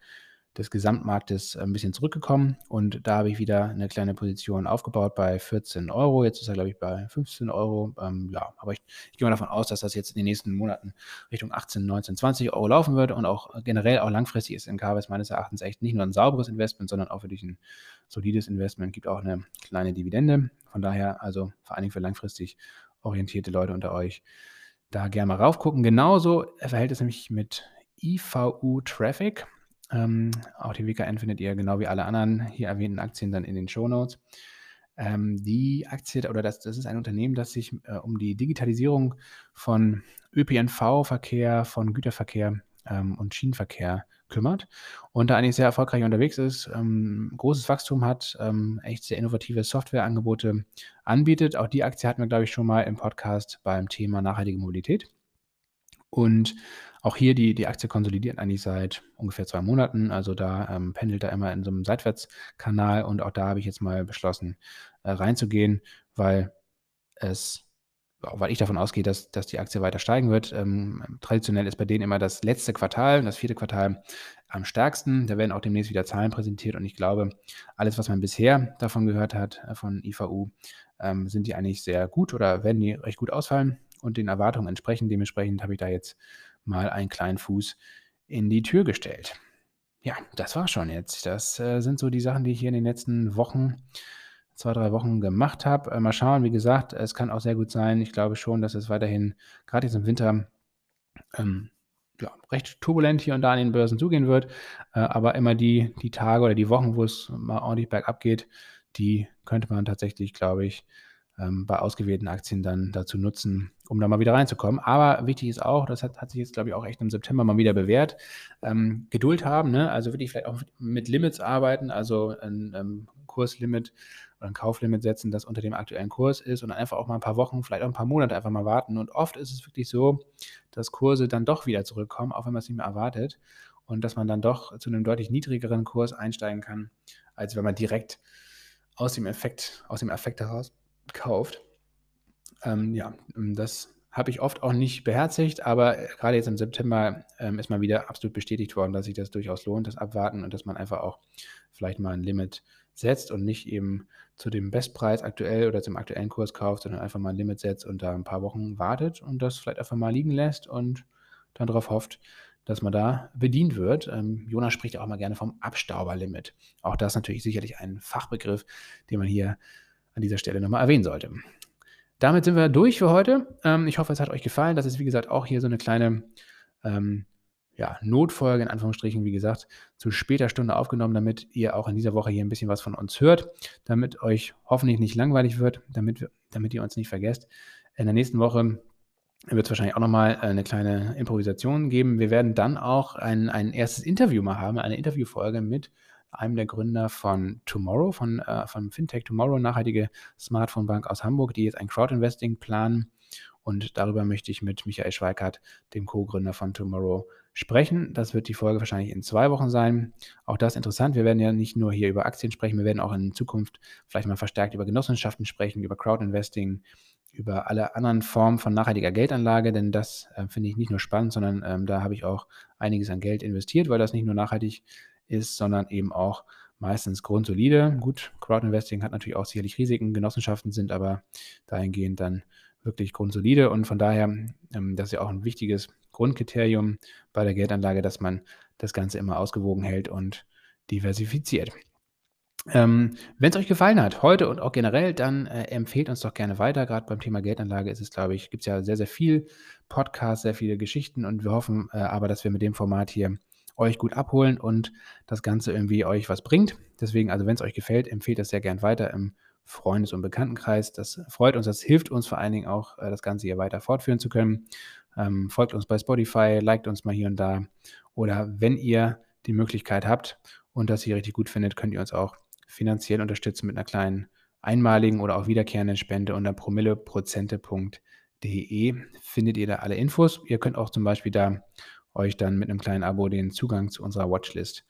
des Gesamtmarktes ein bisschen zurückgekommen und da habe ich wieder eine kleine Position aufgebaut bei 14 Euro. Jetzt ist er, glaube ich, bei 15 Euro. Ähm, ja, aber ich, ich, gehe mal davon aus, dass das jetzt in den nächsten Monaten Richtung 18, 19, 20 Euro laufen wird und auch generell auch langfristig ist in KWS meines Erachtens echt nicht nur ein sauberes Investment, sondern auch wirklich ein solides Investment. Gibt auch eine kleine Dividende. Von daher also vor allen Dingen für langfristig orientierte Leute unter euch da gerne mal raufgucken. Genauso verhält es nämlich mit IVU Traffic. Ähm, auch die WKN findet ihr genau wie alle anderen hier erwähnten Aktien dann in den Show Notes. Ähm, die Aktie oder das, das ist ein Unternehmen, das sich äh, um die Digitalisierung von ÖPNV-Verkehr, von Güterverkehr ähm, und Schienenverkehr kümmert und da eigentlich sehr erfolgreich unterwegs ist, ähm, großes Wachstum hat, ähm, echt sehr innovative Softwareangebote anbietet. Auch die Aktie hatten wir, glaube ich, schon mal im Podcast beim Thema nachhaltige Mobilität. Und auch hier die, die Aktie konsolidiert eigentlich seit ungefähr zwei Monaten. Also da ähm, pendelt er immer in so einem Seitwärtskanal und auch da habe ich jetzt mal beschlossen, äh, reinzugehen, weil es weil ich davon ausgehe, dass, dass die Aktie weiter steigen wird. Ähm, traditionell ist bei denen immer das letzte Quartal, das vierte Quartal am stärksten. Da werden auch demnächst wieder Zahlen präsentiert und ich glaube, alles, was man bisher davon gehört hat, äh, von IVU, ähm, sind die eigentlich sehr gut oder werden die recht gut ausfallen und den Erwartungen entsprechen. Dementsprechend habe ich da jetzt mal einen kleinen Fuß in die Tür gestellt. Ja, das war schon jetzt. Das äh, sind so die Sachen, die ich hier in den letzten Wochen, zwei, drei Wochen gemacht habe. Äh, mal schauen, wie gesagt, es kann auch sehr gut sein. Ich glaube schon, dass es weiterhin, gerade jetzt im Winter, ähm, ja, recht turbulent hier und da an den Börsen zugehen wird. Äh, aber immer die, die Tage oder die Wochen, wo es mal ordentlich bergab geht, die könnte man tatsächlich, glaube ich, ähm, bei ausgewählten Aktien dann dazu nutzen, um da mal wieder reinzukommen. Aber wichtig ist auch, das hat, hat sich jetzt, glaube ich, auch echt im September mal wieder bewährt, ähm, Geduld haben, ne? also wirklich vielleicht auch mit Limits arbeiten, also ein ähm, Kurslimit oder ein Kauflimit setzen, das unter dem aktuellen Kurs ist und einfach auch mal ein paar Wochen, vielleicht auch ein paar Monate einfach mal warten. Und oft ist es wirklich so, dass Kurse dann doch wieder zurückkommen, auch wenn man es nicht mehr erwartet und dass man dann doch zu einem deutlich niedrigeren Kurs einsteigen kann, als wenn man direkt aus dem Effekt, aus dem Effekt heraus kauft. Ähm, ja, ähm, das habe ich oft auch nicht beherzigt, aber äh, gerade jetzt im September ähm, ist mal wieder absolut bestätigt worden, dass sich das durchaus lohnt, das Abwarten und dass man einfach auch vielleicht mal ein Limit setzt und nicht eben zu dem Bestpreis aktuell oder zum aktuellen Kurs kauft, sondern einfach mal ein Limit setzt und da ein paar Wochen wartet und das vielleicht einfach mal liegen lässt und dann darauf hofft, dass man da bedient wird. Ähm, Jonas spricht auch mal gerne vom Abstauberlimit. Auch das natürlich sicherlich ein Fachbegriff, den man hier an dieser Stelle nochmal erwähnen sollte. Damit sind wir durch für heute. Ähm, ich hoffe, es hat euch gefallen. Das ist, wie gesagt, auch hier so eine kleine ähm, ja, Notfolge, in Anführungsstrichen, wie gesagt, zu später Stunde aufgenommen, damit ihr auch in dieser Woche hier ein bisschen was von uns hört, damit euch hoffentlich nicht langweilig wird, damit, damit ihr uns nicht vergesst. In der nächsten Woche wird es wahrscheinlich auch nochmal äh, eine kleine Improvisation geben. Wir werden dann auch ein, ein erstes Interview mal haben, eine Interviewfolge mit einem der Gründer von Tomorrow, von, äh, von Fintech Tomorrow, nachhaltige Smartphone-Bank aus Hamburg, die jetzt ein Crowdinvesting planen. Und darüber möchte ich mit Michael Schweikart, dem Co-Gründer von Tomorrow, sprechen. Das wird die Folge wahrscheinlich in zwei Wochen sein. Auch das interessant. Wir werden ja nicht nur hier über Aktien sprechen, wir werden auch in Zukunft vielleicht mal verstärkt über Genossenschaften sprechen, über Crowdinvesting, über alle anderen Formen von nachhaltiger Geldanlage, denn das äh, finde ich nicht nur spannend, sondern ähm, da habe ich auch einiges an Geld investiert, weil das nicht nur nachhaltig ist, sondern eben auch meistens grundsolide. Gut, Crowdinvesting hat natürlich auch sicherlich Risiken, Genossenschaften sind aber dahingehend dann wirklich grundsolide und von daher, ähm, das ist ja auch ein wichtiges Grundkriterium bei der Geldanlage, dass man das Ganze immer ausgewogen hält und diversifiziert. Ähm, Wenn es euch gefallen hat, heute und auch generell, dann äh, empfehlt uns doch gerne weiter. Gerade beim Thema Geldanlage ist es, glaube ich, gibt es ja sehr, sehr viel Podcasts, sehr viele Geschichten und wir hoffen äh, aber, dass wir mit dem Format hier euch gut abholen und das Ganze irgendwie euch was bringt. Deswegen, also wenn es euch gefällt, empfehlt das sehr gern weiter im Freundes- und Bekanntenkreis. Das freut uns, das hilft uns vor allen Dingen auch, äh, das Ganze hier weiter fortführen zu können. Ähm, folgt uns bei Spotify, liked uns mal hier und da. Oder wenn ihr die Möglichkeit habt und das hier richtig gut findet, könnt ihr uns auch finanziell unterstützen mit einer kleinen einmaligen oder auch wiederkehrenden Spende unter promilleprozente.de findet ihr da alle Infos. Ihr könnt auch zum Beispiel da euch dann mit einem kleinen Abo den Zugang zu unserer Watchlist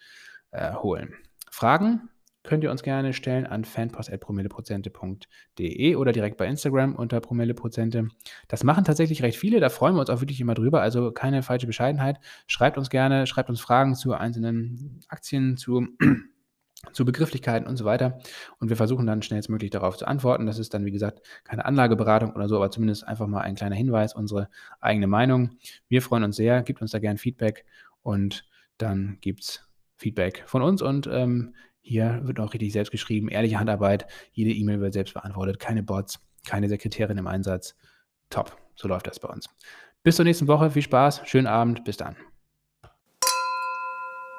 äh, holen. Fragen könnt ihr uns gerne stellen an fanpost.promilleprozente.de oder direkt bei Instagram unter promilleprozente. Das machen tatsächlich recht viele, da freuen wir uns auch wirklich immer drüber, also keine falsche Bescheidenheit. Schreibt uns gerne, schreibt uns Fragen zu einzelnen Aktien, zu zu Begrifflichkeiten und so weiter. Und wir versuchen dann schnellstmöglich darauf zu antworten. Das ist dann, wie gesagt, keine Anlageberatung oder so, aber zumindest einfach mal ein kleiner Hinweis, unsere eigene Meinung. Wir freuen uns sehr, gebt uns da gerne Feedback und dann gibt es Feedback von uns und ähm, hier wird auch richtig selbst geschrieben, ehrliche Handarbeit, jede E-Mail wird selbst beantwortet, keine Bots, keine Sekretärin im Einsatz. Top, so läuft das bei uns. Bis zur nächsten Woche, viel Spaß, schönen Abend, bis dann.